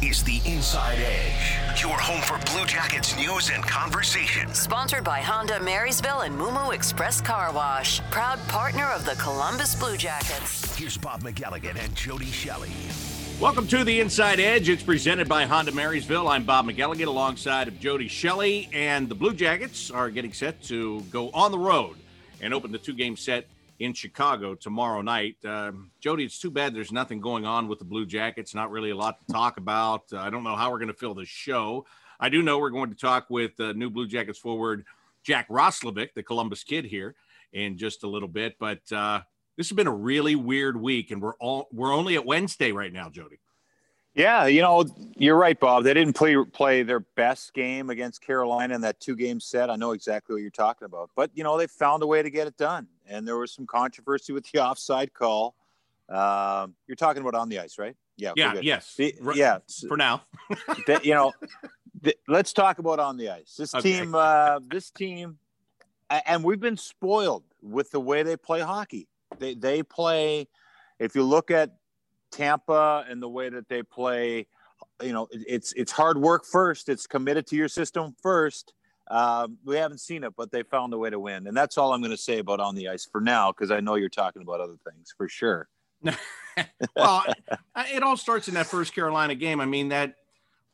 is the Inside Edge, your home for Blue Jackets news and conversation. Sponsored by Honda Marysville and Moo Moo Express Car Wash, proud partner of the Columbus Blue Jackets. Here's Bob McElligott and Jody Shelley. Welcome to the Inside Edge. It's presented by Honda Marysville. I'm Bob McElligott alongside of Jody Shelley, and the Blue Jackets are getting set to go on the road and open the two-game set in Chicago tomorrow night. Uh, Jody, it's too bad there's nothing going on with the Blue Jackets. Not really a lot to talk about. Uh, I don't know how we're going to fill the show. I do know we're going to talk with uh, new Blue Jackets forward Jack Roslovic, the Columbus kid, here in just a little bit. But uh, this has been a really weird week, and we're all we're only at Wednesday right now, Jody. Yeah, you know, you're right, Bob. They didn't play play their best game against Carolina in that two game set. I know exactly what you're talking about, but you know they found a way to get it done, and there was some controversy with the offside call. Um, you're talking about on the ice, right? Yeah. Yeah. Yes. The, yeah. For now, the, you know, the, let's talk about on the ice. This okay. team, uh, this team, and we've been spoiled with the way they play hockey. They they play. If you look at Tampa and the way that they play, you know, it's it's hard work first. It's committed to your system first. Um, we haven't seen it, but they found a way to win, and that's all I'm going to say about on the ice for now, because I know you're talking about other things for sure. well, it all starts in that first Carolina game. I mean, that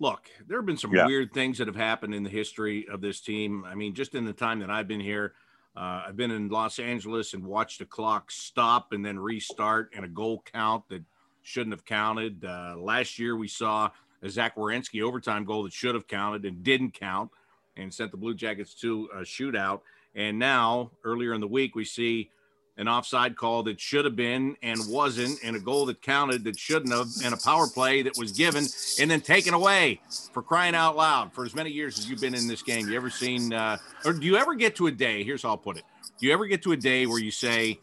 look, there have been some yeah. weird things that have happened in the history of this team. I mean, just in the time that I've been here, uh, I've been in Los Angeles and watched the clock stop and then restart and a goal count that shouldn't have counted. Uh, last year, we saw a Zach Werenski overtime goal that should have counted and didn't count and sent the Blue Jackets to a shootout. And now, earlier in the week, we see an offside call that should have been and wasn't, and a goal that counted that shouldn't have, and a power play that was given and then taken away for crying out loud. For as many years as you've been in this game, you ever seen, uh, or do you ever get to a day? Here's how I'll put it: Do you ever get to a day where you say,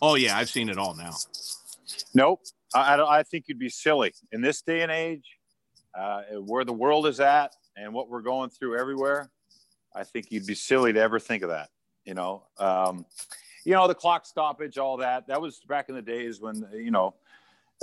"Oh yeah, I've seen it all now"? Nope. I, I think you'd be silly in this day and age, uh, where the world is at and what we're going through everywhere. I think you'd be silly to ever think of that. You know, um, you know the clock stoppage, all that. That was back in the days when you know.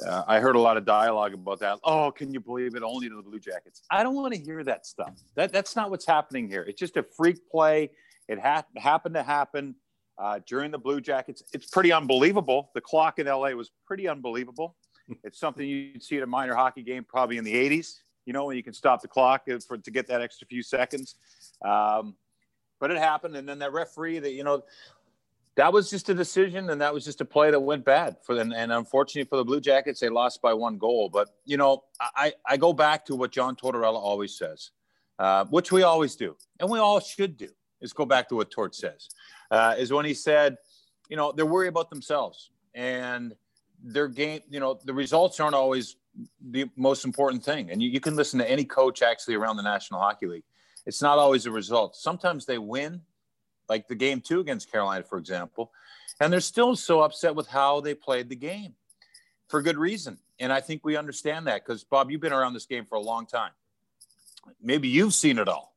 Uh, I heard a lot of dialogue about that. Oh, can you believe it? Only to the Blue Jackets. I don't want to hear that stuff. That that's not what's happening here. It's just a freak play. It ha- happened to happen uh, during the Blue Jackets. It's pretty unbelievable. The clock in LA was pretty unbelievable. it's something you'd see at a minor hockey game probably in the 80s, you know, when you can stop the clock for to get that extra few seconds. Um, but it happened. And then that referee that, you know, that was just a decision and that was just a play that went bad for them. And unfortunately for the Blue Jackets, they lost by one goal. But, you know, I, I go back to what John Tortorella always says, uh, which we always do, and we all should do, is go back to what Tort says uh, is when he said, you know, they're worried about themselves and their game, you know, the results aren't always the most important thing. And you, you can listen to any coach actually around the National Hockey League. It's not always a result. Sometimes they win, like the game two against Carolina, for example, and they're still so upset with how they played the game for good reason. And I think we understand that because, Bob, you've been around this game for a long time. Maybe you've seen it all.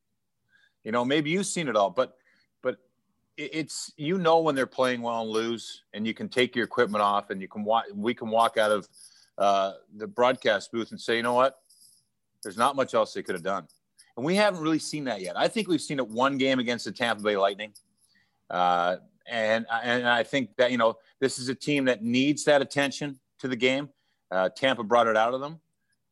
You know, maybe you've seen it all, but but it's you know when they're playing well and lose, and you can take your equipment off, and you can walk. We can walk out of uh, the broadcast booth and say, you know what, there's not much else they could have done, and we haven't really seen that yet. I think we've seen it one game against the Tampa Bay Lightning, uh, and and I think that you know this is a team that needs that attention to the game. Uh, Tampa brought it out of them.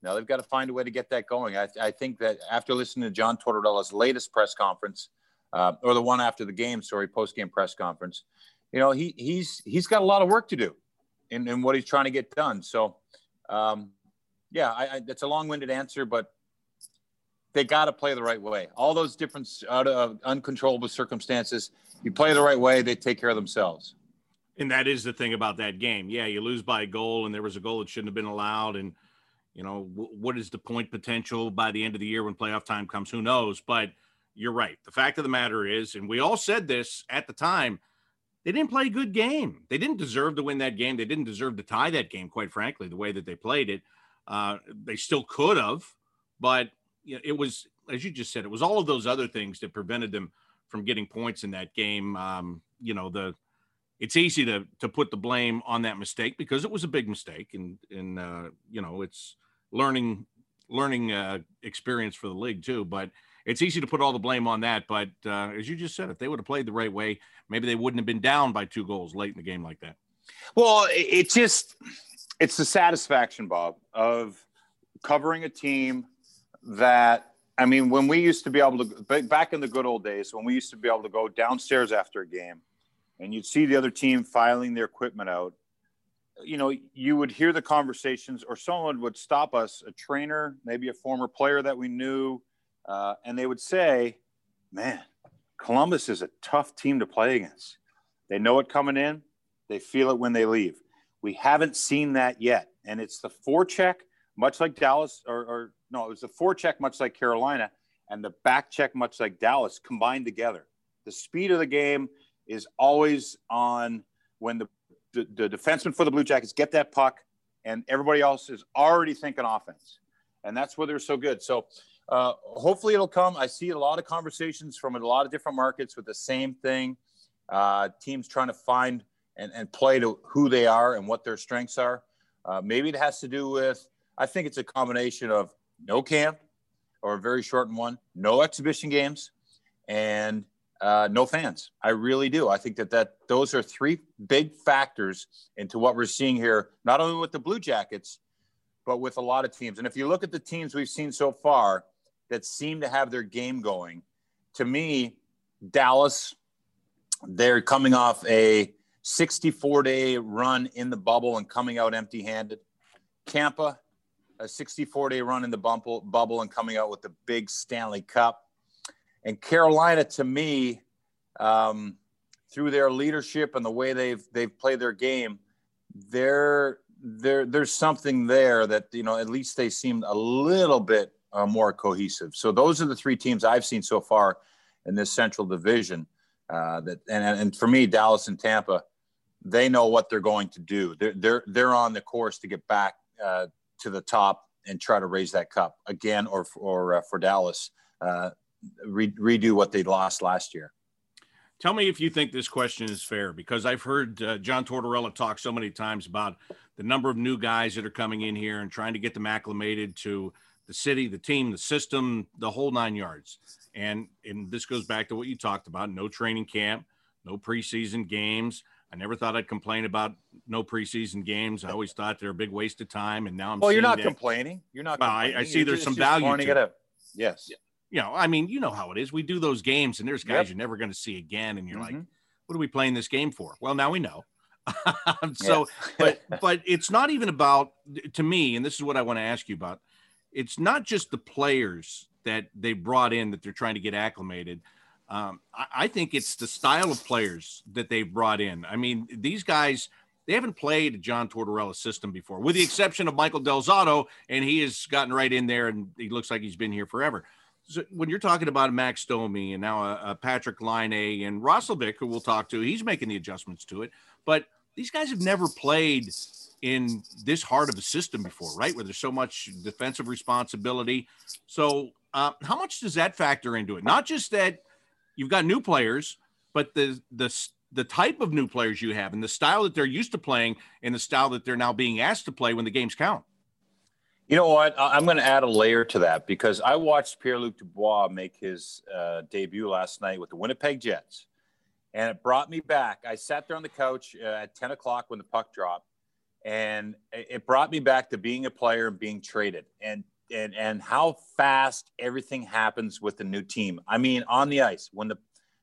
Now they've got to find a way to get that going. I, I think that after listening to John Tortorella's latest press conference uh, or the one after the game, sorry, post game press conference. You know, he he's he's got a lot of work to do in, in what he's trying to get done. So, um, yeah, I, I, that's a long winded answer, but they got to play the right way. All those different out of uncontrollable circumstances, you play the right way, they take care of themselves. And that is the thing about that game. Yeah, you lose by a goal, and there was a goal that shouldn't have been allowed. And you know, w- what is the point potential by the end of the year when playoff time comes? Who knows? But you're right. The fact of the matter is, and we all said this at the time, they didn't play a good game. They didn't deserve to win that game. They didn't deserve to tie that game, quite frankly, the way that they played it. Uh, they still could have, but you know, it was, as you just said, it was all of those other things that prevented them from getting points in that game. Um, you know, the it's easy to to put the blame on that mistake because it was a big mistake, and and uh, you know, it's learning learning uh, experience for the league too. But it's easy to put all the blame on that. But uh, as you just said, if they would have played the right way, maybe they wouldn't have been down by two goals late in the game like that. Well, it just it's the satisfaction, Bob, of covering a team that I mean, when we used to be able to back in the good old days, when we used to be able to go downstairs after a game, and you'd see the other team filing their equipment out, you know, you would hear the conversations, or someone would stop us, a trainer, maybe a former player that we knew, uh, and they would say, "Man, Columbus is a tough team to play against. They know it coming in, they feel it when they leave. We haven't seen that yet, and it's the forecheck, much like Dallas, or, or no, it was the forecheck, much like Carolina, and the back check, much like Dallas, combined together. The speed of the game is always on when the, the, the defenseman for the Blue Jackets get that puck, and everybody else is already thinking offense. And that's where they're so good. So uh, hopefully it'll come. I see a lot of conversations from a lot of different markets with the same thing. Uh, teams trying to find and, and play to who they are and what their strengths are. Uh, maybe it has to do with, I think it's a combination of no camp or a very shortened one, no exhibition games, and uh, no fans. I really do. I think that that those are three big factors into what we're seeing here, not only with the Blue Jackets, but with a lot of teams. And if you look at the teams we've seen so far that seem to have their game going, to me, Dallas, they're coming off a 64 day run in the bubble and coming out empty handed. Tampa, a 64 day run in the bubble, bubble and coming out with the big Stanley Cup. And Carolina, to me, um, through their leadership and the way they've they've played their game, there there there's something there that you know at least they seem a little bit uh, more cohesive. So those are the three teams I've seen so far in this Central Division. Uh, that and and for me, Dallas and Tampa, they know what they're going to do. They're they're they're on the course to get back uh, to the top and try to raise that cup again, or or uh, for Dallas, uh, re- redo what they lost last year. Tell me if you think this question is fair, because I've heard uh, John Tortorella talk so many times about the number of new guys that are coming in here and trying to get them acclimated to the city, the team, the system, the whole nine yards. And and this goes back to what you talked about: no training camp, no preseason games. I never thought I'd complain about no preseason games. I always thought they're a big waste of time, and now I'm. Well, you're not that, complaining. You're not. Well, I, I, see you're there's just, some value to it. Yes. You know, I mean, you know how it is. We do those games, and there's guys yep. you're never going to see again, and you're mm-hmm. like, "What are we playing this game for?" Well, now we know. so, but but it's not even about to me, and this is what I want to ask you about. It's not just the players that they brought in that they're trying to get acclimated um, I, I, think it's the style of players that they've brought in. I mean, these guys they haven't played John Tortorella's system before, with the exception of Michael Del Zotto, and he has gotten right in there, and he looks like he's been here forever. So when you're talking about Max Domi and now a, a Patrik Laine and Roslovic, who we'll talk to, he's making the adjustments to it. But these guys have never played in this hard of a system before, right? Where there's so much defensive responsibility. So, uh, how much does that factor into it? Not just that you've got new players, but the the the type of new players you have and the style that they're used to playing and the style that they're now being asked to play when the games count. You know what? I'm going to add a layer to that because I watched Pierre Luc Dubois make his uh, debut last night with the Winnipeg Jets, and it brought me back. I sat there on the couch uh, at 10 o'clock when the puck dropped, and it brought me back to being a player and being traded. And and and how fast everything happens with the new team. I mean, on the ice when the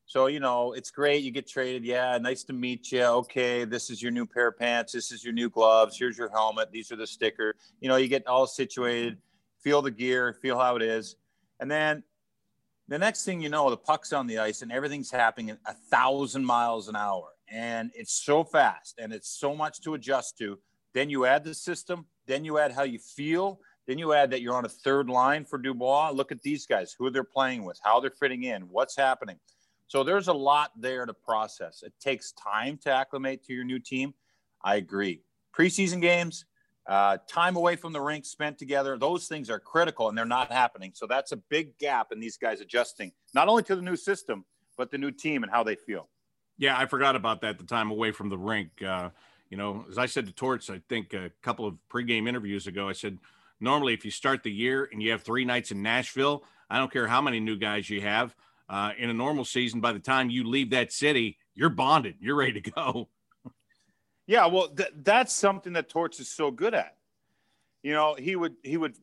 so you know it's great you get traded. Yeah, nice to meet you. Okay, this is your new pair of pants. This is your new gloves. Here's your helmet. These are the sticker. You know, you get all situated, feel the gear, feel how it is, and then the next thing you know, the puck's on the ice and everything's happening at a thousand miles an hour, and it's so fast and it's so much to adjust to. Then you add the system. Then you add how you feel then you add that you're on a third line for Dubois. Look at these guys, who they're playing with, how they're fitting in, what's happening. So there's a lot there to process. It takes time to acclimate to your new team. I agree. Preseason games, uh, time away from the rink spent together, those things are critical and they're not happening. So that's a big gap in these guys adjusting, not only to the new system, but the new team and how they feel. Yeah, I forgot about that. The time away from the rink. Uh, you know, as I said to Torts, I think a couple of pregame interviews ago, I said, normally if you start the year and you have three nights in Nashville, I don't care how many new guys you have. Uh, in a normal season, by the time you leave that city, you're bonded. You're ready to go. Yeah, well, th- that's something that Torts is so good at. You know, he would he would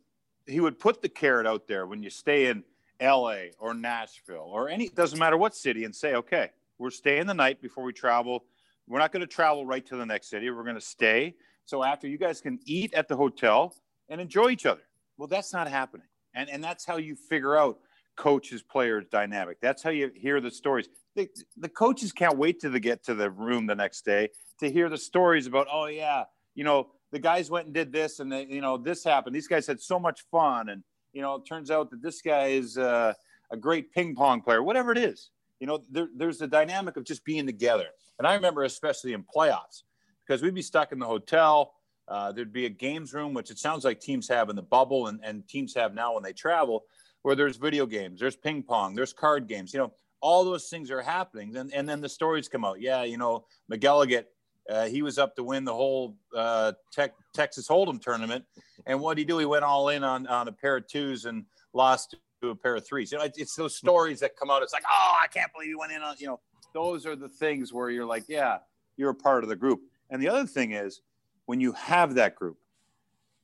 he would put the carrot out there when you stay in L.A. or Nashville or any doesn't matter what city, and say, okay, we're staying the night before we travel. We're not going to travel right to the next city. We're going to stay. So after you guys can eat at the hotel and enjoy each other. Well, that's not happening, and and that's how you figure out coaches players dynamic. That's how you hear the stories. The, the coaches can't wait to the, get to the room the next day to hear the stories about, oh yeah, you know, the guys went and did this and they, you know, this happened. These guys had so much fun. And, you know, it turns out that this guy is uh, a great ping pong player, whatever it is. You know, there, there's the dynamic of just being together. And I remember, especially in playoffs, because we'd be stuck in the hotel. Uh, there'd be a games room, which it sounds like teams have in the bubble and, and teams have now when they travel, where there's video games, there's ping pong, there's card games. You know, all those things are happening. And, and then the stories come out. Yeah, you know, McElligott uh, he was up to win the whole uh, tech, Texas Hold'em tournament, and what did he do? He went all in on, on a pair of twos and lost to a pair of threes. You know, it's those stories that come out. It's like, oh, I can't believe he went in on. You know, those are the things where you're like, yeah, you're a part of the group. And the other thing is, when you have that group,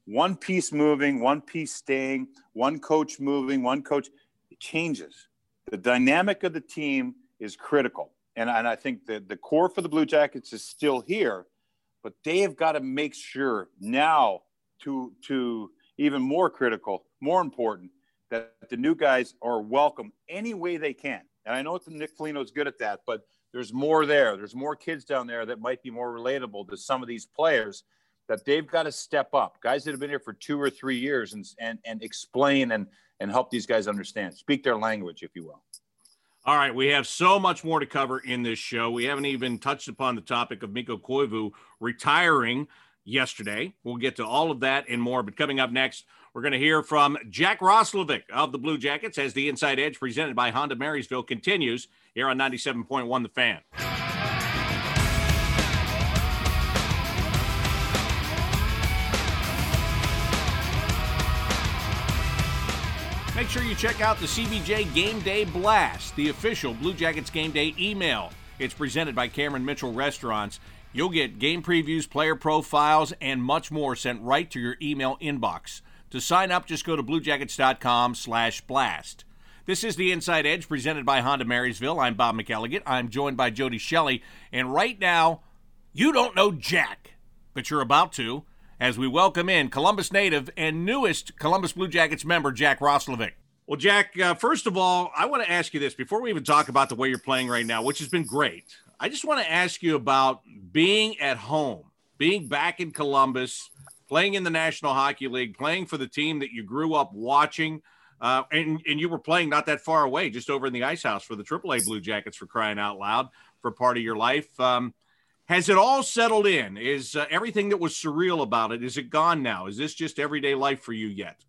one piece moving, one piece staying, one coach moving, one coach, it changes. The dynamic of the team is critical and, and I think that the core for the Blue Jackets is still here, but they have got to make sure now to to even more critical, more important, that the new guys are welcome any way they can. And I know that Nick Foligno is good at that, but there's more there. There's more kids down there that might be more relatable to some of these players that they've got to step up. Guys that have been here for two or three years and and, and explain and and help these guys understand, speak their language, if you will. All right, we have so much more to cover in this show. We haven't even touched upon the topic of Mikko Koivu retiring yesterday. We'll get to all of that and more. But coming up next, we're going to hear from Jack Roslovic of the Blue Jackets as the Inside Edge presented by Honda Marysville continues here on 97.1 The Fan. Make sure you check out the CBJ Game Day Blast, the official Blue Jackets Game Day email. It's presented by Cameron Mitchell Restaurants. You'll get game previews, player profiles, and much more sent right to your email inbox. To sign up, just go to bluejackets.com slash blast. This is the Inside Edge presented by Honda Marysville. I'm Bob McElligott. I'm joined by Jody Shelley. And right now, you don't know Jack, but you're about to as we welcome in Columbus native and newest Columbus Blue Jackets member, Jack Roslovic. Well, Jack, uh, first of all, I want to ask you this before we even talk about the way you're playing right now, which has been great. I just want to ask you about being at home, being back in Columbus, playing in the National Hockey League, playing for the team that you grew up watching. Uh, and, and you were playing not that far away, just over in the ice house for the AAA Blue Jackets for crying out loud for part of your life. Um, has it all settled in? Is uh, everything that was surreal about it is it gone now? Is this just everyday life for you yet?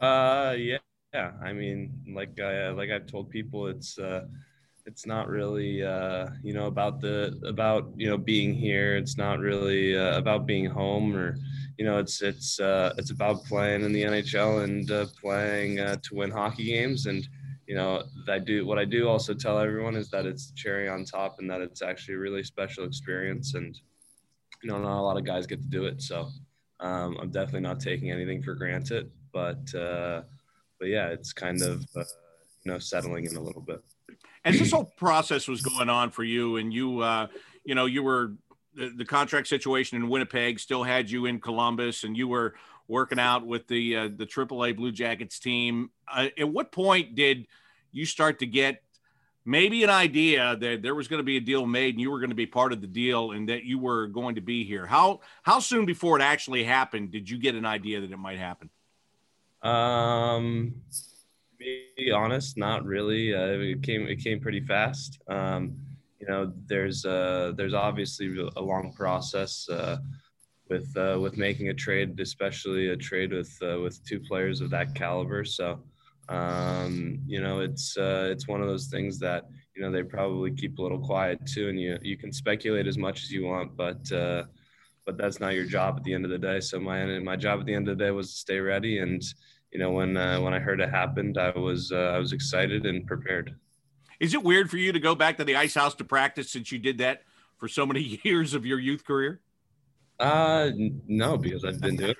Uh, yeah, yeah. I mean, like I like I've told people, it's uh, it's not really uh, you know about the about you know being here. It's not really uh, about being home or you know it's it's uh, it's about playing in the NHL and uh, playing uh, to win hockey games and you know, I do what I do also tell everyone is that it's cherry on top and that it's actually a really special experience. And, you know, not a lot of guys get to do it. So um, I'm definitely not taking anything for granted. But, uh, but yeah, it's kind of, you know, settling in a little bit. As this whole process was going on for you and you, uh, you know, you were the, the contract situation in Winnipeg still had you in Columbus and you were working out with the uh, the AAA Blue Jackets team. Uh, at what point did you start to get maybe an idea that there was going to be a deal made and you were going to be part of the deal and that you were going to be here? How how soon before it actually happened did you get an idea that it might happen? Um, be honest, not really. Uh, it came it came pretty fast. Um, you know, there's uh, there's obviously a long process. Uh, with uh, with making a trade, especially a trade with uh, with two players of that caliber. So, um, you know, it's uh, it's one of those things that you know they probably keep a little quiet too, and you you can speculate as much as you want, but uh, but that's not your job at the end of the day. So my my job at the end of the day was to stay ready. And you know, when uh, when I heard it happened, I was uh, I was excited and prepared. Is it weird for you to go back to the ice house to practice since you did that for so many years of your youth career? Uh, no, because I've been doing it.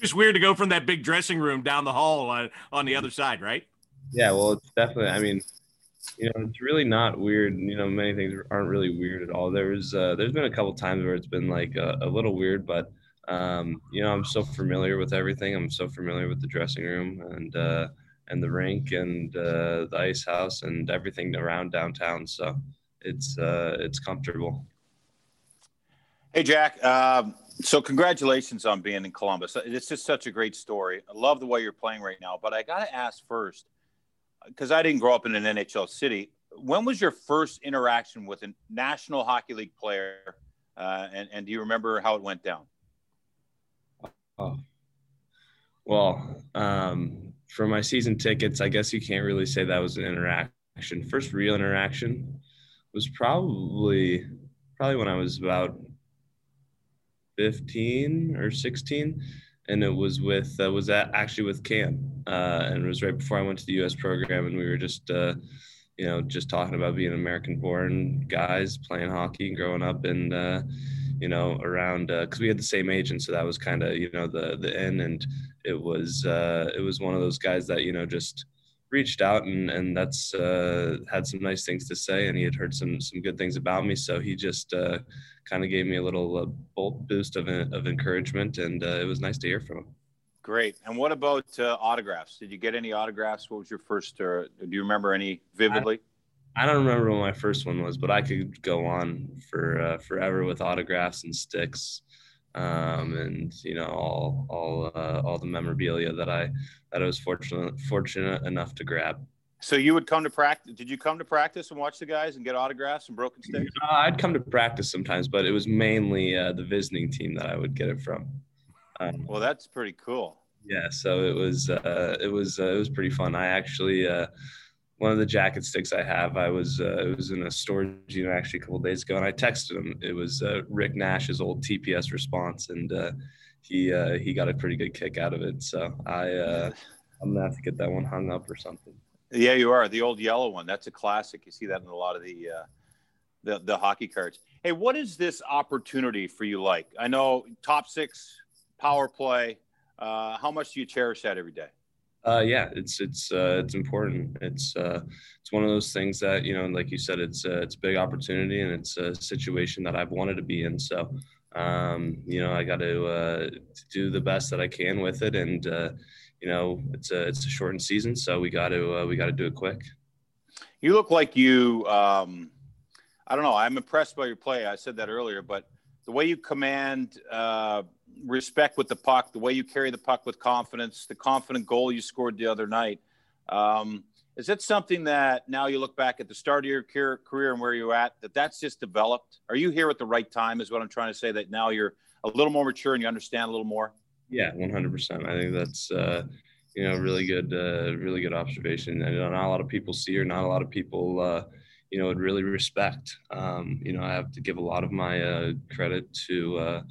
Just weird to go from that big dressing room down the hall on, on the other side, right? Yeah, well, it's definitely. I mean, you know, it's really not weird. You know, many things aren't really weird at all. There's uh, there's been a couple times where it's been like a, a little weird, but um, you know, I'm so familiar with everything. I'm so familiar with the dressing room and uh, and the rink and uh, the ice house and everything around downtown. So it's uh, it's comfortable. Hey, Jack. Um, so congratulations on being in Columbus. It's just such a great story. I love the way you're playing right now. But I got to ask first because I didn't grow up in an NHL city. When was your first interaction with a National Hockey League player, uh, and and do you remember how it went down? Oh, well, um, for my season tickets, I guess you can't really say that was an interaction. First real interaction was probably probably when I was about 15 or 16 and it was with uh, was that actually with Cam, uh, and it was right before I went to the U.S. program, and we were just uh, you know just talking about being American-born guys playing hockey and growing up, and uh, you know around because uh, we had the same agent, so that was kind of you know the the end, and it was uh, it was one of those guys that you know just reached out and and that's had some nice things to say, and he had heard some some good things about me, so he just kind of gave me a little uh, bolt boost of, of encouragement, and uh, it was nice to hear from him. Great. And what about uh, autographs? Did you get any autographs? What was your first? Or do you remember any vividly? I, I don't remember what my first one was, but I could go on for uh, forever with autographs and sticks, um, and you know all all uh, all the memorabilia that I that I was fortunate fortunate enough to grab. So you would come to practice? Did you come to practice and watch the guys and get autographs and broken sticks? Uh, I'd come to practice sometimes, but it was mainly uh, the visiting team that I would get it from. Um, well, that's pretty cool. Yeah, so it was uh, it was uh, it was pretty fun. I actually uh, one of the jacket sticks I have, I was uh, it was in a storage unit actually a couple days ago, and I texted him. It was Rick Nash's old TPS response, and he he got a pretty good kick out of it. So I I'm gonna have to get that one hung up or something. Yeah, you are the old yellow one. That's a classic. You see that in a lot of the uh, the, the hockey cards. Hey, what is this opportunity for you like? I know top six power play. Uh, how much do you cherish that every day? Uh, yeah, it's it's uh, it's important. It's uh, it's one of those things that you know, like you said, it's uh, it's a big opportunity and it's a situation that I've wanted to be in. So, um, you know, I got to, uh, do the best that I can with it, and uh, you know it's a it's a shortened season, so we got to we got to do it quick. You look like you. Um, I don't know. I'm impressed by your play. I said that earlier, but the way you command respect with the puck, the way you carry the puck with confidence, the confident goal you scored the other night. Um, is it something that now you look back at the start of your career and where you're at, that that's just developed? Are you here at the right time? Is what I'm trying to say. That now you're a little more mature and you understand a little more. Yeah, 100%. I think that's uh, you know really good, uh, really good observation. And not a lot of people see or not a lot of people uh, you know would really respect. Um, you know, I have to give a lot of my uh, credit to uh,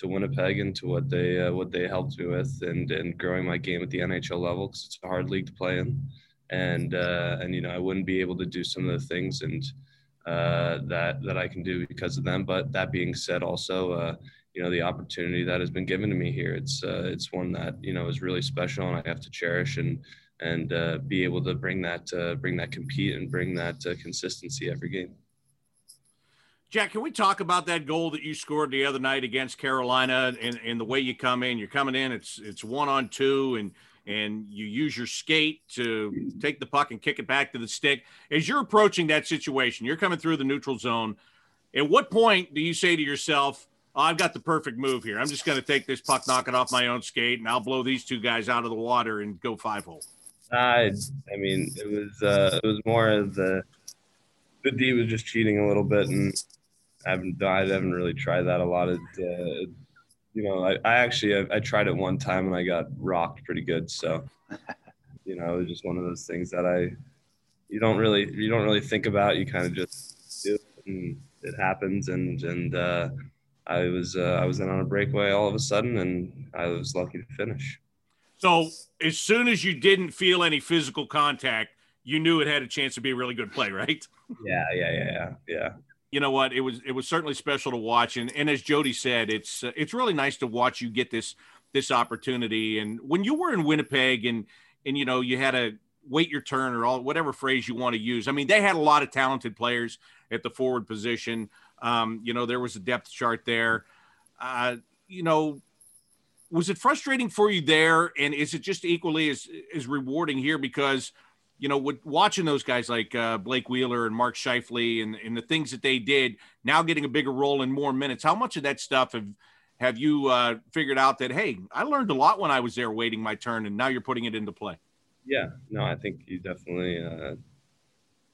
to Winnipeg and to what they uh, what they helped me with, and and growing my game at the NHL level because it's a hard league to play in, and uh, and you know I wouldn't be able to do some of the things and uh, that that I can do because of them. But that being said, also uh, you know the opportunity that has been given to me here. It's uh, it's one that you know is really special, and I have to cherish and and uh, be able to bring that bring that compete and bring that consistency every game. Jack, can we talk about that goal that you scored the other night against Carolina and, and the way you come in? You're coming in, it's it's one on two, and and you use your skate to take the puck and kick it back to the stick. As you're approaching that situation, you're coming through the neutral zone. At what point do you say to yourself, oh, I've got the perfect move here. I'm just going to take this puck, knock it off my own skate, and I'll blow these two guys out of the water and go five hole. I, I mean, it was uh, it was more of the the D was just cheating a little bit, and I haven't I haven't really tried that a lot. Of, uh, you know, I, I actually I, I tried it one time and I got rocked pretty good. So, you know, it was just one of those things that I you don't really you don't really think about. You kind of just do it and it happens, and and uh, I was uh, I was in on a breakaway all of a sudden, and I was lucky to finish. So as soon as you didn't feel any physical contact, you knew it had a chance to be a really good play, right? Yeah, yeah, yeah, yeah, yeah. You know what? It was it was certainly special to watch, and and as Jody said, it's uh, it's really nice to watch you get this this opportunity. And when you were in Winnipeg, and and you know you had to wait your turn or all whatever phrase you want to use. I mean, they had a lot of talented players at the forward position. Um, you know, there was a depth chart there. Uh, you know, was it frustrating for you there? And is it just equally as, as rewarding here? Because, you know, with watching those guys like uh, Blake Wheeler and Mark Scheifele and, and the things that they did, now getting a bigger role in more minutes, how much of that stuff have, have you uh, figured out that, hey, I learned a lot when I was there waiting my turn and now you're putting it into play? Yeah, no, I think you definitely, uh,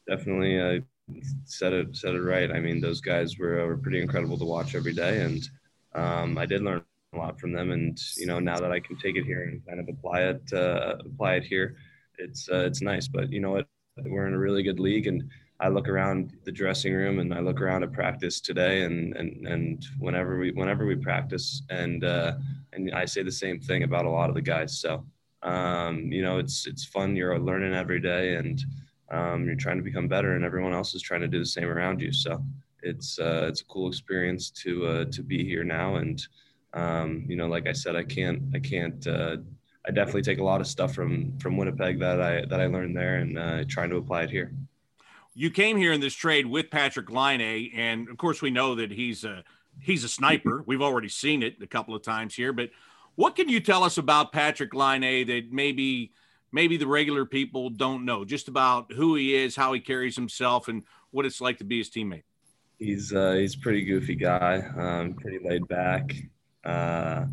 definitely uh, said it said it right. I mean, those guys were uh, were pretty incredible to watch every day, and um, I did learn a lot from them. And you know, now that I can take it here and kind of apply it uh, apply it here, it's uh, it's nice. But you know what, we're in a really good league, and I look around the dressing room and I look around at practice today, and and and whenever we whenever we practice, and uh, and I say the same thing about a lot of the guys. So um, you know, it's it's fun. You're learning every day, and um, you're trying to become better and everyone else is trying to do the same around you so it's uh, it's a cool experience to uh, to be here now and um, you know like i said i can't i can't uh, i definitely take a lot of stuff from from winnipeg that i that i learned there and uh, trying to apply it here you came here in this trade with Patrik Laine and of course we know that he's a he's a sniper we've already seen it a couple of times here but what can you tell us about Patrik Laine that maybe – maybe the regular people don't know just about who he is, how he carries himself, and what it's like to be his teammate. He's uh, he's a pretty goofy guy, um, pretty laid back. Uh,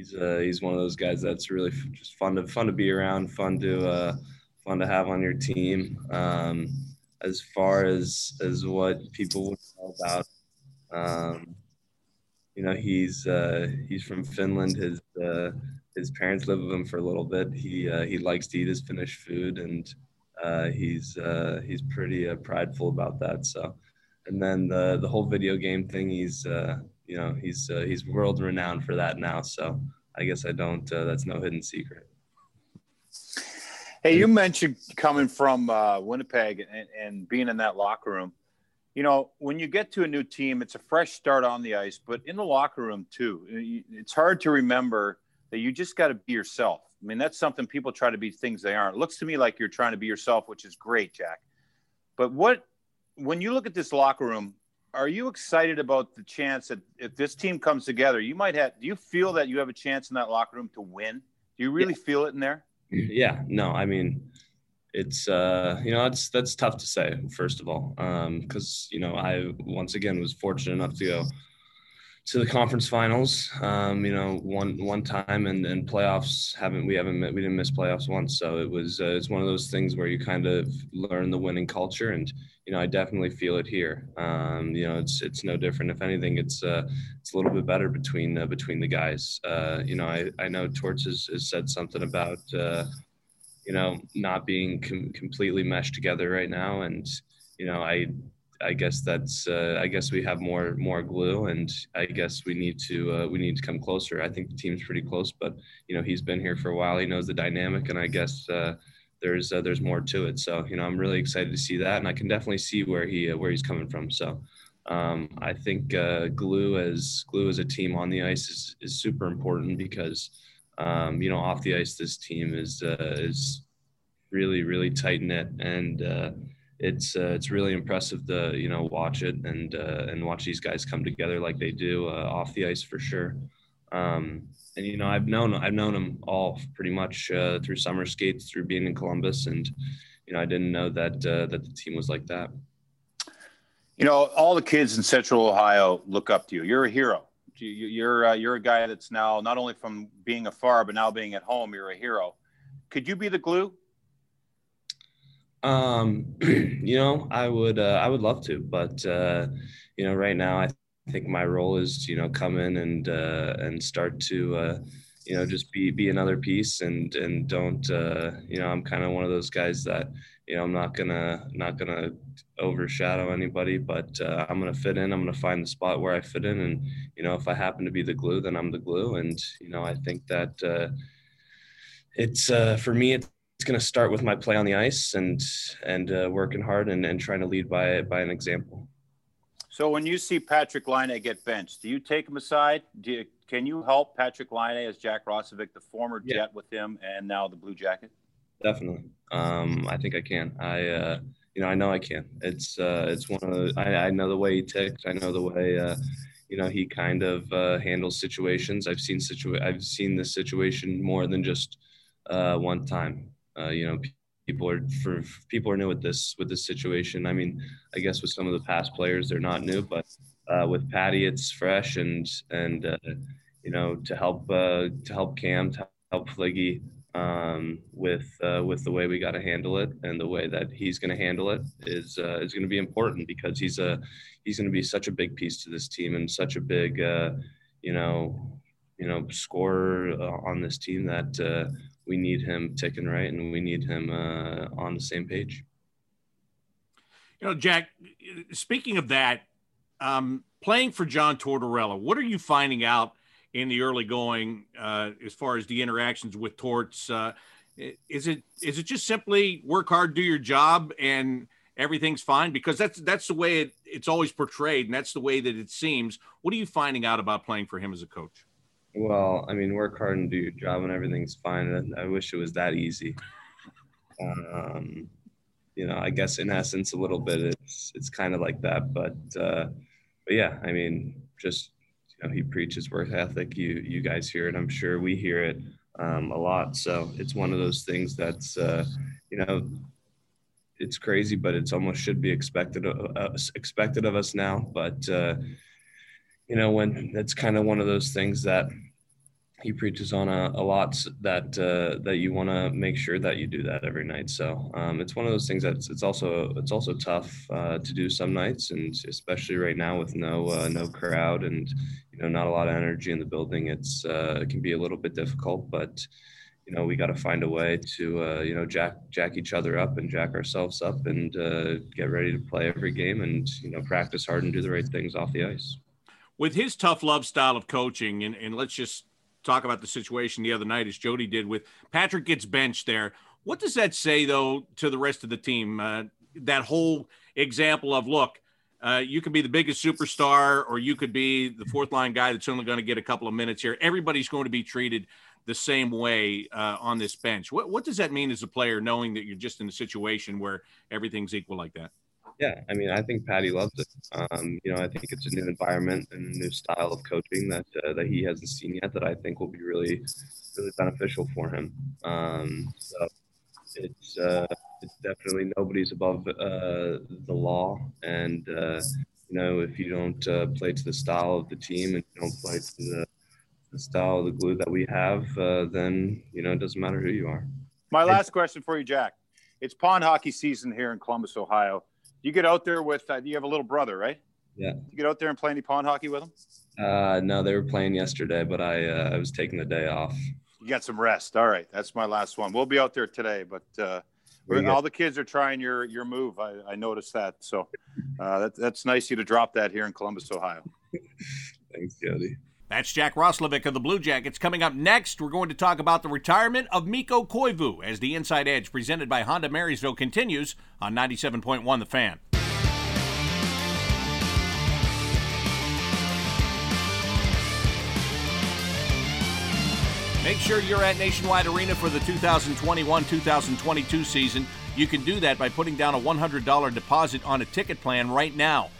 he's uh, he's one of those guys that's really just fun to fun to be around, fun to uh, fun to have on your team. Um, as far as as what people would know about, um, you know, he's uh, he's from Finland. His uh, his parents live with him for a little bit. He uh, he likes to eat his Finnish food, and uh, he's uh, he's pretty uh, prideful about that. So, and then the the whole video game thing, he's uh, you know he's uh, he's world renowned for that now. So I guess I don't. that's no hidden secret. Hey, you mentioned coming from Winnipeg and, and being in that locker room. You know, when you get to a new team, it's a fresh start on the ice, but in the locker room too. It's hard to remember that you just got to be yourself. I mean, that's something people try to be things they aren't. It looks to me like you're trying to be yourself, which is great, Jack. But what, when you look at this locker room, are you excited about the chance that if this team comes together, you might have, do you feel that you have a chance in that locker room to win? Do you really yeah. feel it in there? Yeah, no, I mean, it's uh you know that's that's tough to say first of all um because you know i once again was fortunate enough to go to the conference finals. Um, you know, one one time and, and playoffs haven't we haven't we didn't miss playoffs once. So it was uh, it's one of those things where you kind of learn the winning culture, and you know I definitely feel it here. Um, you know, it's it's no different. If anything, it's uh, it's a little bit better between uh, between the guys. Uh, you know, I I know Torts has, has said something about uh, you know not being com- completely meshed together right now, and you know I I guess that's uh, I guess we have more more glue, and I guess we need to uh, we need to come closer. I think the team's pretty close, but you know he's been here for a while. He knows the dynamic, and I guess uh, there's uh, there's more to it. So you know I'm really excited to see that, and I can definitely see where he uh, where he's coming from. So um, I think uh, glue as glue as a team on the ice is, is super important because um, you know off the ice this team is is really really tight knit and it's uh, it's really impressive to you know watch it and uh, and watch these guys come together like they do uh, off the ice for sure. Um, and you know I've known I've known them all pretty much uh, through summer skates, through being in Columbus, and you know I didn't know that uh, that the team was like that. You know, all the kids in Central Ohio look up to you. You're a hero. You're uh, you're a guy that's now not only from being afar but now being at home. You're a hero. Could you be the glue? Um, you know, I would uh, I would love to, but uh, you know, right now I think my role is you know come in and uh, and start to uh, you know just be be another piece and and don't uh, you know I'm kind of one of those guys that you know I'm not gonna not gonna overshadow anybody, but uh, I'm gonna fit in. I'm gonna find the spot where I fit in, and you know if I happen to be the glue, then I'm the glue. And you know I think that uh, it's uh, for me it's going to start with my play on the ice and and uh, working hard and, and trying to lead by by an example. So when you see Patrik Laine get benched, do you take him aside? Do you, can you help Patrik Laine as Jack Roslovic, the former yeah. Jet with him, and now the Blue Jacket? Definitely. Um, I think I can. I uh, you know I know I can. It's uh, it's one of the, I, I know the way he ticks. I know the way. Uh, you know he kind of uh, handles situations. I've seen situa- I've seen this situation more than just uh, one time. Uh, you know, people are for people are new with this with this situation. I mean, I guess with some of the past players, they're not new, but uh, with Patty, it's fresh and and uh, you know to help uh, to help Cam to help Fliggy um, with uh, with the way we got to handle it and the way that he's going to handle it is uh, is going to be important because he's a he's going to be such a big piece to this team and such a big uh, you know you know scorer on this team that we need him ticking right and we need him uh, on the same page. You know, Jack, speaking of that, um, playing for John Tortorella, what are you finding out in the early going uh, as far as the interactions with Torts? Uh, is it is it just simply work hard, do your job, and everything's fine? Because that's that's the way it, it's always portrayed, and that's the way that it seems. What are you finding out about playing for him as a coach? Well, I mean, work hard and do your job, and everything's fine. I wish it was that easy. Um, you know, I guess in essence, a little bit, it's it's kind of like that. But uh, but yeah, I mean, just you know, he preaches work ethic. You you guys hear it. I'm sure we hear it um, a lot. So it's one of those things that's uh, you know, it's crazy, but it's almost should be expected of, uh, expected of us now. But uh, you know, when that's kind of one of those things that he preaches on a, a lot that uh, that you want to make sure that you do that every night. So um, it's one of those things that it's also it's also tough uh, to do some nights, and especially right now with no uh, no crowd and you know not a lot of energy in the building. It's uh, it can be a little bit difficult, but you know we got to find a way to uh, you know jack jack each other up and jack ourselves up and uh, get ready to play every game and you know practice hard and do the right things off the ice with his tough love style of coaching, and, and let's just talk about the situation the other night as Jody did with Patrik gets benched there. What does that say though to the rest of the team? Uh, that whole example of look, uh, you could be the biggest superstar, or you could be the fourth line guy that's only going to get a couple of minutes here. Everybody's going to be treated the same way uh, on this bench. What, what does that mean as a player, knowing that you're just in a situation where everything's equal like that? Yeah, I mean, I think Patty loves it. Um, you know, I think it's a new environment and a new style of coaching that uh, that he hasn't seen yet. That I think will be really, really beneficial for him. Um, so it's uh, it's definitely nobody's above uh, the law, and uh, you know, if you don't uh, play to the style of the team and you don't play to the, the style of the glue that we have, uh, then you know, it doesn't matter who you are. My last question for you, Jack. It's pond hockey season here in Columbus, Ohio you get out there with uh, you have a little brother, right? Yeah. You get out there and play any pond hockey with him? Uh, no, they were playing yesterday, but I uh, I was taking the day off. You got some rest. All right, that's my last one. We'll be out there today, but uh, all the kids are trying your your move. I, I noticed that, so uh, that, that's nice of you to drop that here in Columbus, Ohio. Thanks, Jody. That's Jack Roslovic of the Blue Jackets. Coming up next, we're going to talk about the retirement of Mikko Koivu as the Inside Edge presented by Honda Marysville continues on 97.1 The Fan. Make sure you're at Nationwide Arena for the 2021 2022 season. You can do that by putting down a $100 deposit on a ticket plan right now.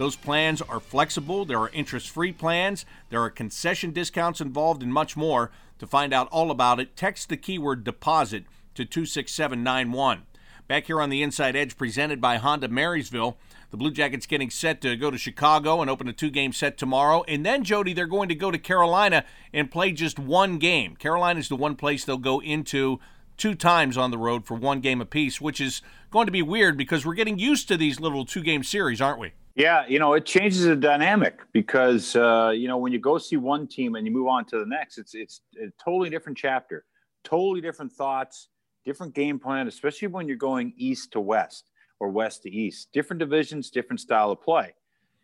Those plans are flexible, there are interest free plans, there are concession discounts involved, and much more. To find out all about it, text the keyword deposit to 26791. Back here on the Inside Edge, presented by Honda Marysville. The Blue Jackets getting set to go to Chicago and open a two game set tomorrow. And then, Jody, they're going to go to Carolina and play just one game. Carolina is the one place they'll go into two times on the road for one game apiece, which is going to be weird because we're getting used to these little two game series, aren't we? Yeah, you know, it changes the dynamic because uh, you know when you go see one team and you move on to the next, it's it's a totally different chapter, totally different thoughts, different game plan, especially when you're going east to west or west to east. Different divisions, different style of play.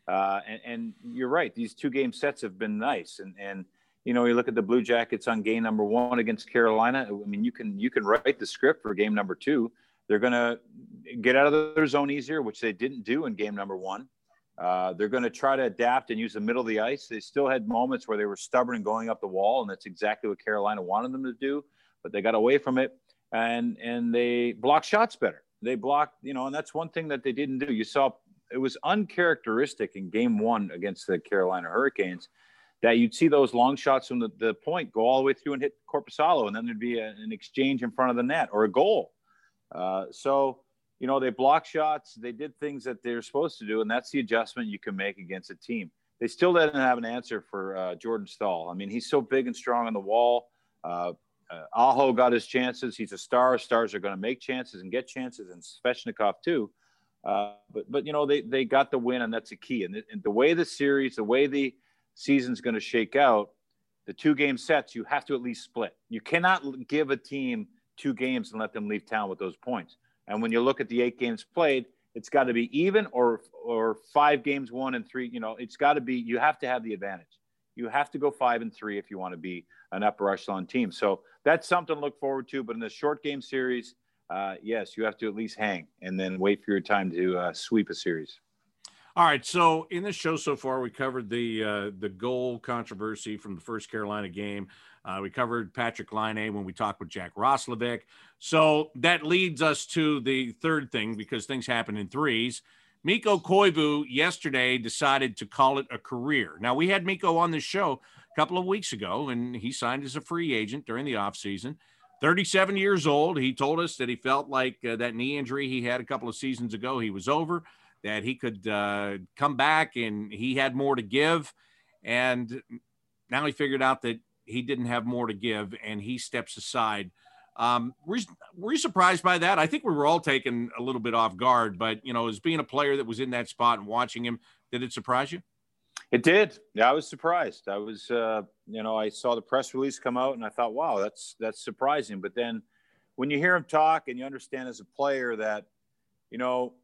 Uh, and, and, you're right; these two game sets have been nice. And and you know, you look at the Blue Jackets on game number one against Carolina. I mean, you can you can write the script for game number two. They're going to get out of their zone easier, which they didn't do in game number one. Uh, they're going to try to adapt and use the middle of the ice. They still had moments where they were stubborn going up the wall, and that's exactly what Carolina wanted them to do. But they got away from it, and and they blocked shots better. They blocked, you know, and that's one thing that they didn't do. You saw it was uncharacteristic in Game One against the Carolina Hurricanes that you'd see those long shots from the, the point go all the way through and hit Korpisalo, and then there'd be a, an exchange in front of the net or a goal. Uh, so you know, they block shots. They did things that they're supposed to do, and that's the adjustment you can make against a team. They still didn't have an answer for uh, Jordan Staal. I mean, he's so big and strong on the wall. Uh, uh, Aho got his chances. He's a star. Stars are going to make chances and get chances, and Svechnikov too. Uh, but but you know they they got the win, and that's a key. And the, and the way the series, the way the season's going to shake out, the two game sets you have to at least split. You cannot give a team two games and let them leave town with those points. And when you look at the eight games played, it's got to be even or or five games one and three. You know, it's got to be. You have to have the advantage. You have to go five and three if you want to be an upper echelon team. So that's something to look forward to. But in the short game series, uh, yes, you have to at least hang and then wait for your time to uh, sweep a series. All right. So in this show so far, we covered the uh, the goal controversy from the first Carolina game. Uh, we covered Patrik Laine when we talked with Jack Roslovic. So that leads us to the third thing because things happen in threes. Mikko Koivu yesterday decided to call it a career. Now, we had Mikko on the show a couple of weeks ago, and he signed as a free agent during the offseason. 37 years old. He told us that he felt like uh, that knee injury he had a couple of seasons ago, he was over, that he could uh, come back and he had more to give. And now he figured out that he didn't have more to give and he steps aside. Um, were, were you surprised by that? I think we were all taken a little bit off guard, but you know, as being a player that was in that spot and watching him, did it surprise you? It did. Yeah, I was surprised. I was, uh, you know, I saw the press release come out and I thought, wow, that's that's surprising. But then, when you hear him talk and you understand as a player that, you know,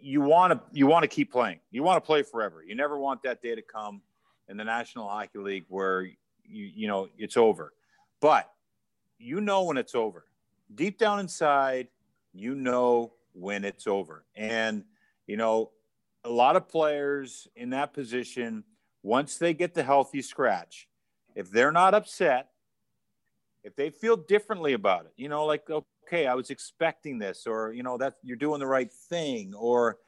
you want to you want to keep playing. You want to play forever. You never want that day to come in the National Hockey League where you you know it's over. But you know when it's over. Deep down inside you know when it's over. And you know a lot of players in that position once they get the healthy scratch if they're not upset if they feel differently about it you know like okay i was expecting this or you know that you're doing the right thing or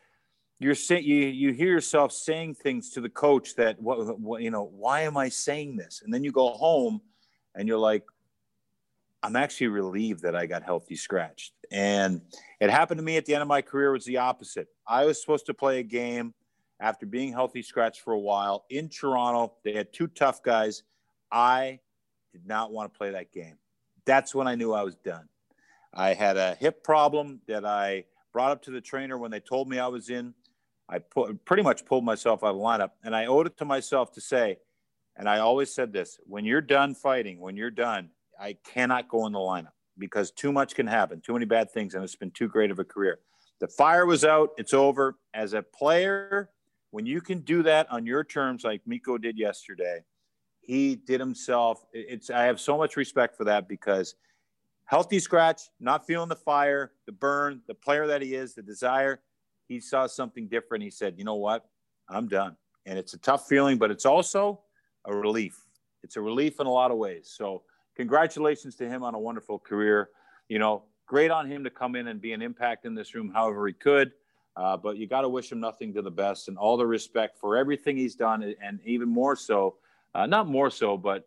you're saying you you hear yourself saying things to the coach that what, what you know why am I saying this? And then you go home and you're like I'm actually relieved that I got healthy scratched. And it happened to me at the end of my career was the opposite. I was supposed to play a game after being healthy scratched for a while in Toronto. They had two tough guys. I did not want to play that game. That's when I knew I was done. I had a hip problem that I brought up to the trainer when they told me I was in I put, pretty much pulled myself out of the lineup, and I owed it to myself to say, and I always said this: when you're done fighting, when you're done, I cannot go in the lineup because too much can happen, too many bad things, and it's been too great of a career. The fire was out; it's over. As a player, when you can do that on your terms, like Mikko did yesterday, he did himself. It's I have so much respect for that because healthy scratch, not feeling the fire, the burn, the player that he is, the desire he saw something different. He said, you know what? I'm done. And it's a tough feeling, but it's also a relief. It's a relief in a lot of ways. So, congratulations to him on a wonderful career. You know, great on him to come in and be an impact in this room however he could. Uh, but you got to wish him nothing to the best and all the respect for everything he's done. And even more so, uh, not more so, but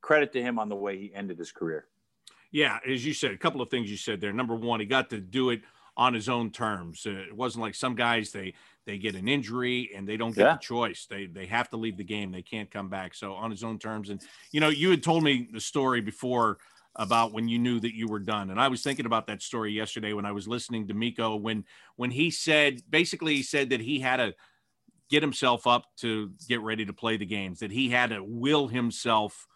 credit to him on the way he ended his career. Yeah, as you said, a couple of things you said there. Number one, he got to do it on his own terms. Uh, it wasn't like some guys they they get an injury and they don't get yeah. the choice. They they have to leave the game. They can't come back. So on his own terms. And you know, you had told me the story before about when you knew that you were done. And I was thinking about that story yesterday when I was listening to Mikko when when he said basically he said that he had a get himself up to get ready to play the games, that he had to will himself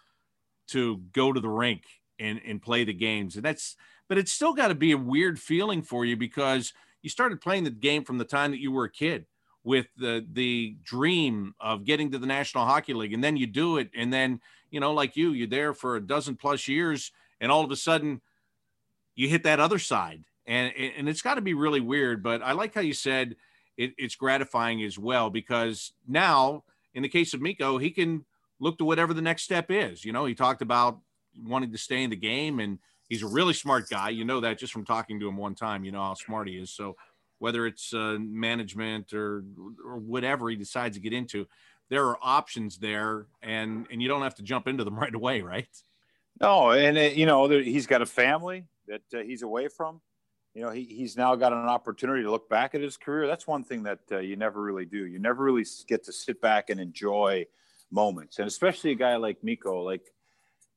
to go to the rink and, and play the games. And that's, but it's still got to be a weird feeling for you because you started playing the game from the time that you were a kid with the the dream of getting to the National Hockey League, and then you do it, and then you know, like you, you're there for a dozen plus years, and all of a sudden, you hit that other side, and and it's got to be really weird. But I like how you said it, it's gratifying as well because now, in the case of Mikko he can look to whatever the next step is. You know, he talked about wanting to stay in the game, and he's a really smart guy. You know that just from talking to him one time. You know how smart he is. So whether it's uh, management or or whatever he decides to get into, there are options there, and and you don't have to jump into them right away, right? No, and it, you know he's got a family that uh, he's away from. You know, he, he's now got an opportunity to look back at his career. That's one thing that uh, you never really do. You never really get to sit back and enjoy moments, and especially a guy like Mikko, Like,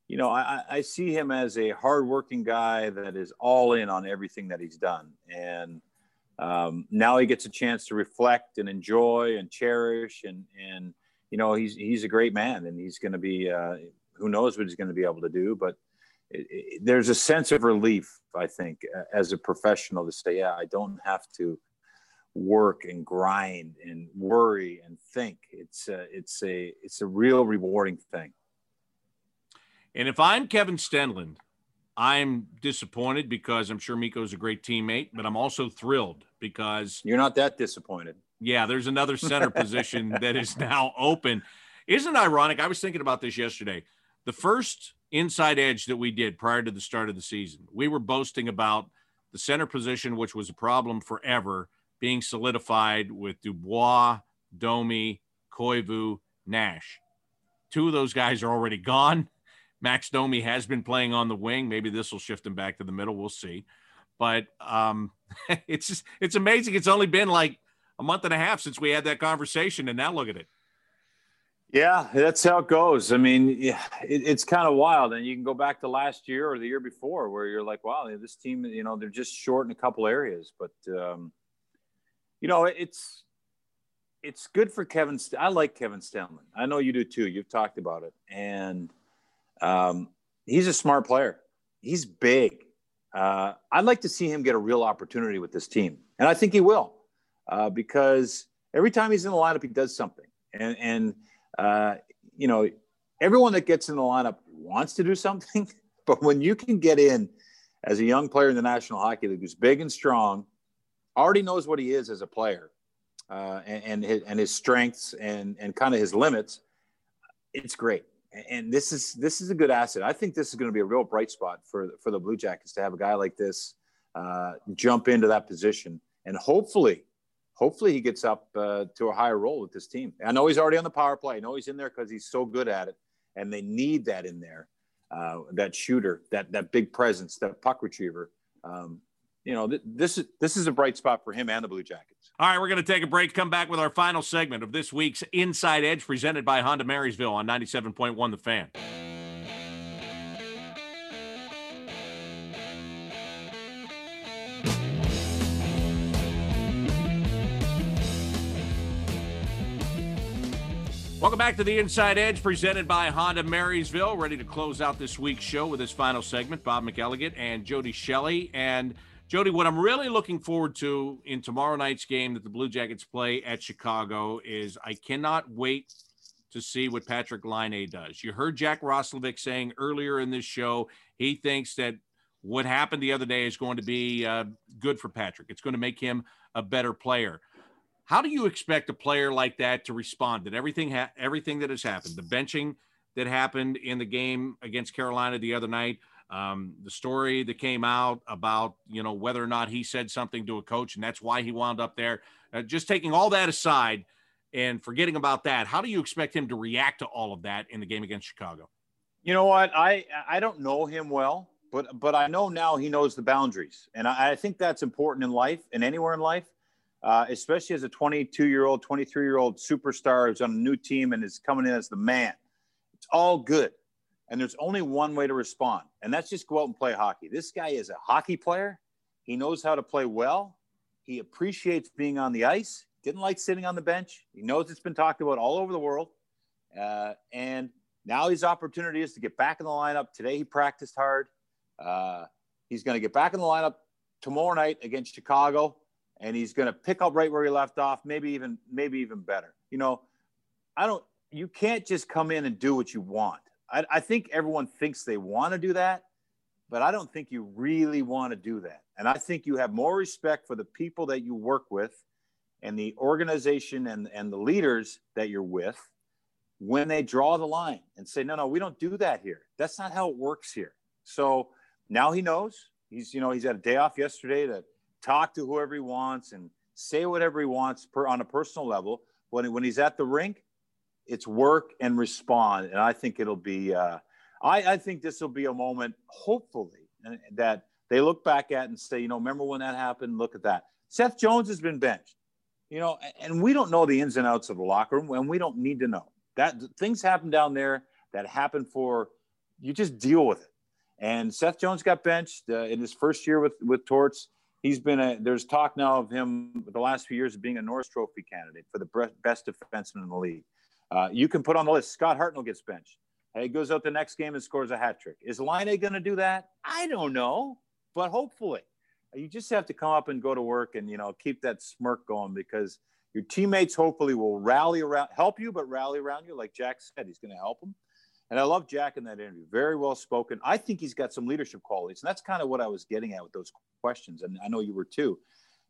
you know, I, I see him as a hardworking guy that is all in on everything that he's done, and um, now he gets a chance to reflect and enjoy and cherish and and you know he's he's a great man and he's going to be uh, who knows what he's going to be able to do but it, it, there's a sense of relief i think as a professional to say yeah i don't have to work and grind and worry and think. It's a, it's a it's a real rewarding thing and if i'm kevin stenlund I'm disappointed because I'm sure Mikko's a great teammate, but I'm also thrilled because you're not that disappointed. Yeah, there's another center position that is now open. Isn't ironic? I was thinking about this yesterday. The first inside edge that we did prior to the start of the season, we were boasting about the center position, which was a problem forever, being solidified with Dubois, Domi, Koivu, Nash. Two of those guys are already gone. Max Domi has been playing on the wing. Maybe this will shift him back to the middle. We'll see. But um, it's just it's amazing. It's only been like a month and a half since we had that conversation, and now look at it. Yeah, that's how it goes. I mean, it, it's kind of wild, and you can go back to last year or the year before, where you're like, "Wow, this team, you know, they're just short in a couple areas." But um, you know, it's it's good for Kevin. I like Kevin Stenlund. I know you do too. You've talked about it, and um, he's a smart player. He's big. Uh, I'd like to see him get a real opportunity with this team, and I think he will, uh, because every time he's in the lineup, he does something. And, and uh, you know, everyone that gets in the lineup wants to do something, but when you can get in as a young player in the National Hockey League who's big and strong, already knows what he is as a player, uh, and and his, and his strengths and and kind of his limits, it's great and this is this is a good asset. I think this is going to be a real bright spot for for the Blue Jackets to have a guy like this uh, jump into that position, and hopefully, hopefully he gets up uh, to a higher role with this team. I know he's already on the power play. I know he's in there because he's so good at it, and they need that in there. Uh, that shooter, that that big presence, that puck retriever. Um, you know, th- this is this is a bright spot for him and the Blue Jackets. All right, we're going to take a break. Come back with our final segment of this week's Inside Edge, presented by Honda Marysville on ninety-seven point one. The Fan. Welcome back to the Inside Edge, presented by Honda Marysville. Ready to close out this week's show with this final segment. Bob McElligott and Jody Shelley. And Jody, what I'm really looking forward to in tomorrow night's game that the Blue Jackets play at Chicago is I cannot wait to see what Patrik Laine does. You heard Jack Roslovic saying earlier in this show he thinks that what happened the other day is going to be uh, good for Patrik. It's going to make him a better player. How do you expect a player like that to respond to everything ha- everything that has happened? The benching that happened in the game against Carolina the other night, um, the story that came out about you know whether or not he said something to a coach and that's why he wound up there. Uh, just taking all that aside and forgetting about that, how do you expect him to react to all of that in the game against Chicago? You know what? I I don't know him well, but but I know now he knows the boundaries, and I, I think that's important in life and anywhere in life, uh, especially as a 22 year old, 23 year old superstar who's on a new team and is coming in as the man. It's all good and there's only one way to respond, and that's just go out and play hockey. This guy is a hockey player. He knows how to play well. He appreciates being on the ice. didn't like sitting on the bench. He knows it's been talked about all over the world. Uh, and now his opportunity is to get back in the lineup. Today he practiced hard. Uh, he's going to get back in the lineup tomorrow night against Chicago, and he's going to pick up right where he left off. Maybe even maybe even better. You know, I don't. You can't just come in and do what you want. I, I think everyone thinks they want to do that, but I don't think you really want to do that. And I think you have more respect for the people that you work with and the organization and, and the leaders that you're with when they draw the line and say, no, no, we don't do that here. That's not how it works here. So now he knows. He's, you know, he's had a day off yesterday to talk to whoever he wants and say whatever he wants per, on a personal level. When, when he's at the rink, it's work and respond. And I think it'll be, uh, I, I think this will be a moment, hopefully, that they look back at and say, you know, remember when that happened? Look at that. Seth Jones has been benched, you know, and we don't know the ins and outs of the locker room, and we don't need to know that things happen down there that happen for you. Just deal with it. And Seth Jones got benched uh, in his first year with with Torts. He's been a. There's talk now of him the last few years of being a Norris Trophy candidate for the best defenseman in the league. Uh, you can put on the list. Scott Hartnell gets benched. He goes out the next game and scores a hat trick. Is Laine going to do that? I don't know, but hopefully, you just have to come up and go to work and you know keep that smirk going because your teammates hopefully will rally around, help you, but rally around you. Like Jack said, he's going to help them. And I love Jack in that interview. Very well spoken. I think he's got some leadership qualities, and that's kind of what I was getting at with those questions. And I know you were too.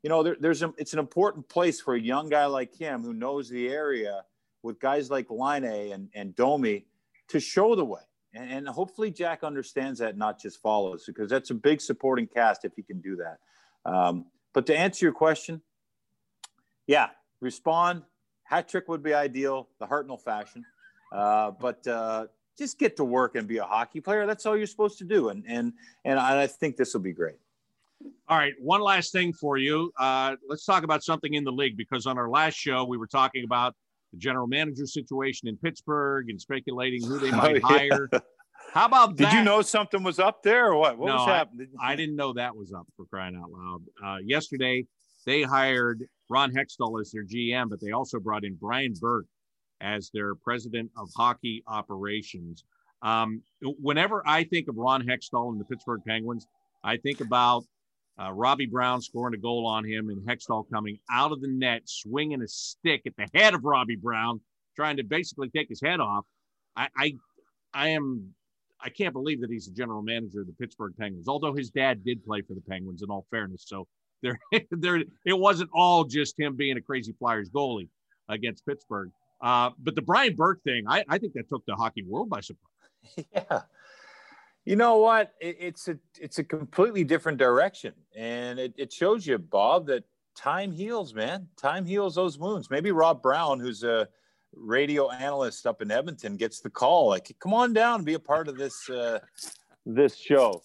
You know, there, there's a, it's an important place for a young guy like him who knows the area with guys like Laine and, and Domi to show the way. And, and hopefully Jack understands that, not just follows, because that's a big supporting cast if he can do that. Um, but to answer your question, yeah, respond. Hat trick would be ideal, the Hartnell fashion. Uh, but uh, just get to work and be a hockey player. That's all you're supposed to do. And and and I think this will be great. All right, one last thing for you. Uh, let's talk about something in the league because on our last show we were talking about the general manager situation in Pittsburgh and speculating who they might oh, yeah. hire. How about Did you know something was up there or what? What no, was happening? I, I, didn't know that was up for crying out loud. Uh, yesterday, they hired Ron Hextall as their GM, but they also brought in Brian Burke as their president of hockey operations. Um, whenever I think of Ron Hextall and the Pittsburgh Penguins, I think about uh, Robbie Brown scoring a goal on him and Hextall coming out of the net, swinging a stick at the head of Robbie Brown, trying to basically take his head off. I, I, I am, I can't believe that he's the general manager of the Pittsburgh Penguins, although his dad did play for the Penguins in all fairness. So there, there, it wasn't all just him being a crazy Flyers goalie against Pittsburgh. Uh, but the Brian Burke thing, I, I think that took the hockey world by surprise. Yeah. You know what? It, it's a it's a completely different direction, and it, it shows you, Bob, that time heals, man. Time heals those wounds. Maybe Rob Brown, who's a radio analyst up in Edmonton, gets the call. Like, come on down be a part of this uh, this show.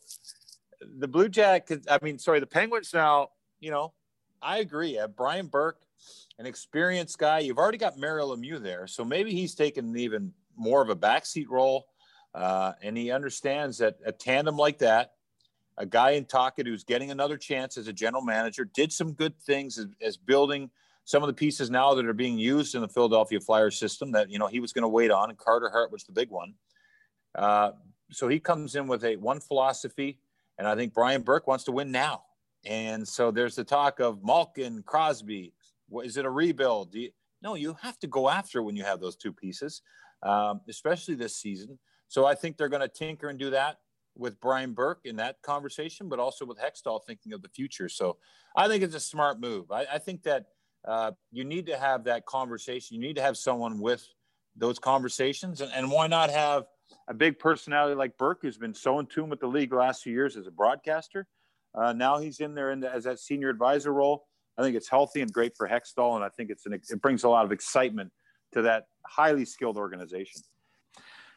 The Blue Jackets. I mean, sorry, the Penguins. Now, you know, I agree. Uh, Brian Burke, an experienced guy. You've already got Mario Lemieux there, so maybe he's taken an even more of a backseat role uh, and he understands that a tandem like that, a guy in Tocchet who's getting another chance as a general manager, did some good things as, as building some of the pieces now that are being used in the Philadelphia Flyers system that you know he was going to wait on, and Carter Hart was the big one. Uh, so he comes in with a one philosophy, and I think Brian Burke wants to win now. And so there's the talk of Malkin, Crosby. Is it a rebuild? You, no, you have to go after when you have those two pieces, um, especially this season. So I think they're going to tinker and do that with Brian Burke in that conversation, but also with Hextall thinking of the future. So I think it's a smart move. I, I think that uh, you need to have that conversation. You need to have someone with those conversations. And, and why not have a big personality like Burke, who's been so in tune with the league the last few years as a broadcaster? Uh, now he's in there in the, as that senior advisor role. I think it's healthy and great for Hextall, and I think it's an, it brings a lot of excitement to that highly skilled organization.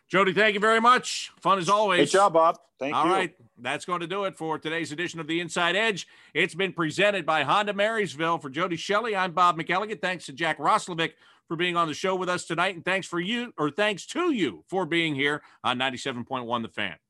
Jody, thank you very much. Fun as always. Great job, Bob. Thank All you. All right. That's going to do it for today's edition of the Inside Edge. It's been presented by Honda Marysville. For Jody Shelley, I'm Bob McElligott. Thanks to Jack Roslovic for being on the show with us tonight. And thanks for you, or thanks to you for being here on 97.1 The Fan.